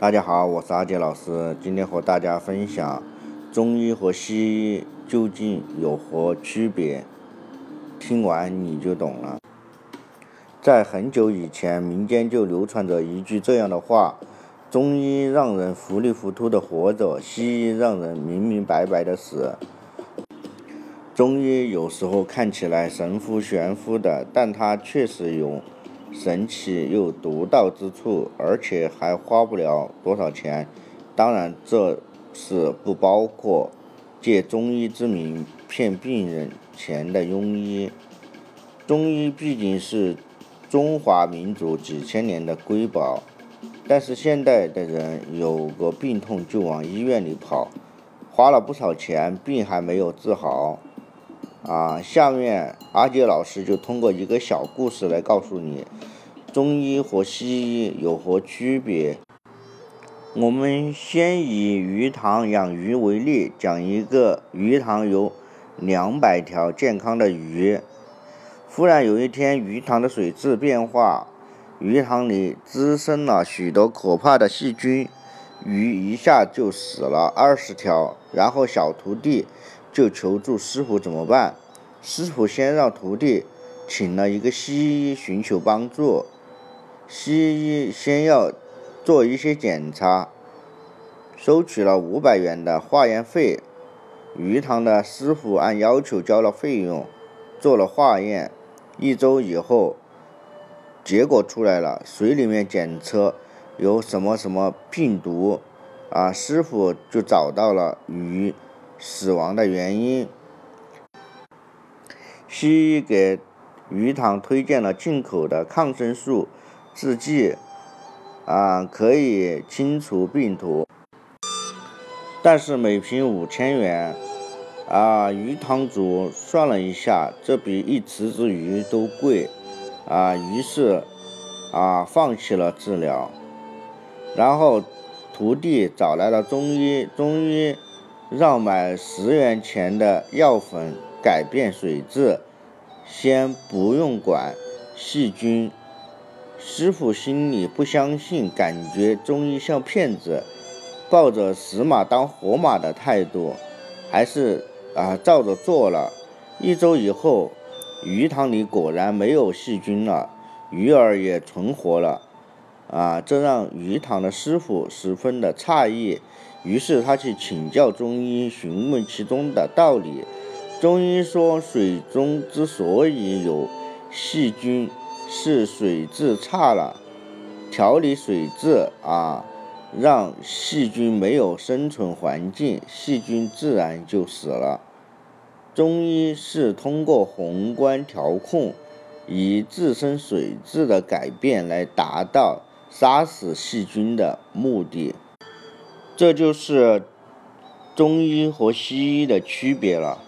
大家好，我是阿杰老师，今天和大家分享中医和西医究竟有何区别？听完你就懂了。在很久以前，民间就流传着一句这样的话：中医让人糊里糊涂的活着，西医让人明明白白的死。中医有时候看起来神乎玄乎的，但它确实有。神奇又独到之处，而且还花不了多少钱。当然，这是不包括借中医之名骗病人钱的庸医。中医毕竟是中华民族几千年的瑰宝，但是现代的人有个病痛就往医院里跑，花了不少钱，病还没有治好。啊，下面阿杰老师就通过一个小故事来告诉你，中医和西医有何区别。我们先以鱼塘养鱼为例，讲一个鱼塘有两百条健康的鱼，忽然有一天鱼塘的水质变化，鱼塘里滋生了许多可怕的细菌，鱼一下就死了二十条，然后小徒弟。就求助师傅怎么办？师傅先让徒弟请了一个西医寻求帮助。西医先要做一些检查，收取了五百元的化验费。鱼塘的师傅按要求交了费用，做了化验。一周以后，结果出来了，水里面检测有什么什么病毒，啊，师傅就找到了鱼。死亡的原因，西医给鱼塘推荐了进口的抗生素制剂，啊，可以清除病毒，但是每瓶五千元，啊，鱼塘主算了一下，这比一池子鱼都贵，啊，于是，啊，放弃了治疗，然后徒弟找来了中医，中医。让买十元钱的药粉改变水质，先不用管细菌。师傅心里不相信，感觉中医像骗子，抱着死马当活马的态度，还是啊照着做了。一周以后，鱼塘里果然没有细菌了，鱼儿也存活了。啊，这让鱼塘的师傅十分的诧异。于是他去请教中医，询问其中的道理。中医说，水中之所以有细菌，是水质差了。调理水质啊，让细菌没有生存环境，细菌自然就死了。中医是通过宏观调控，以自身水质的改变来达到杀死细菌的目的。这就是中医和西医的区别了。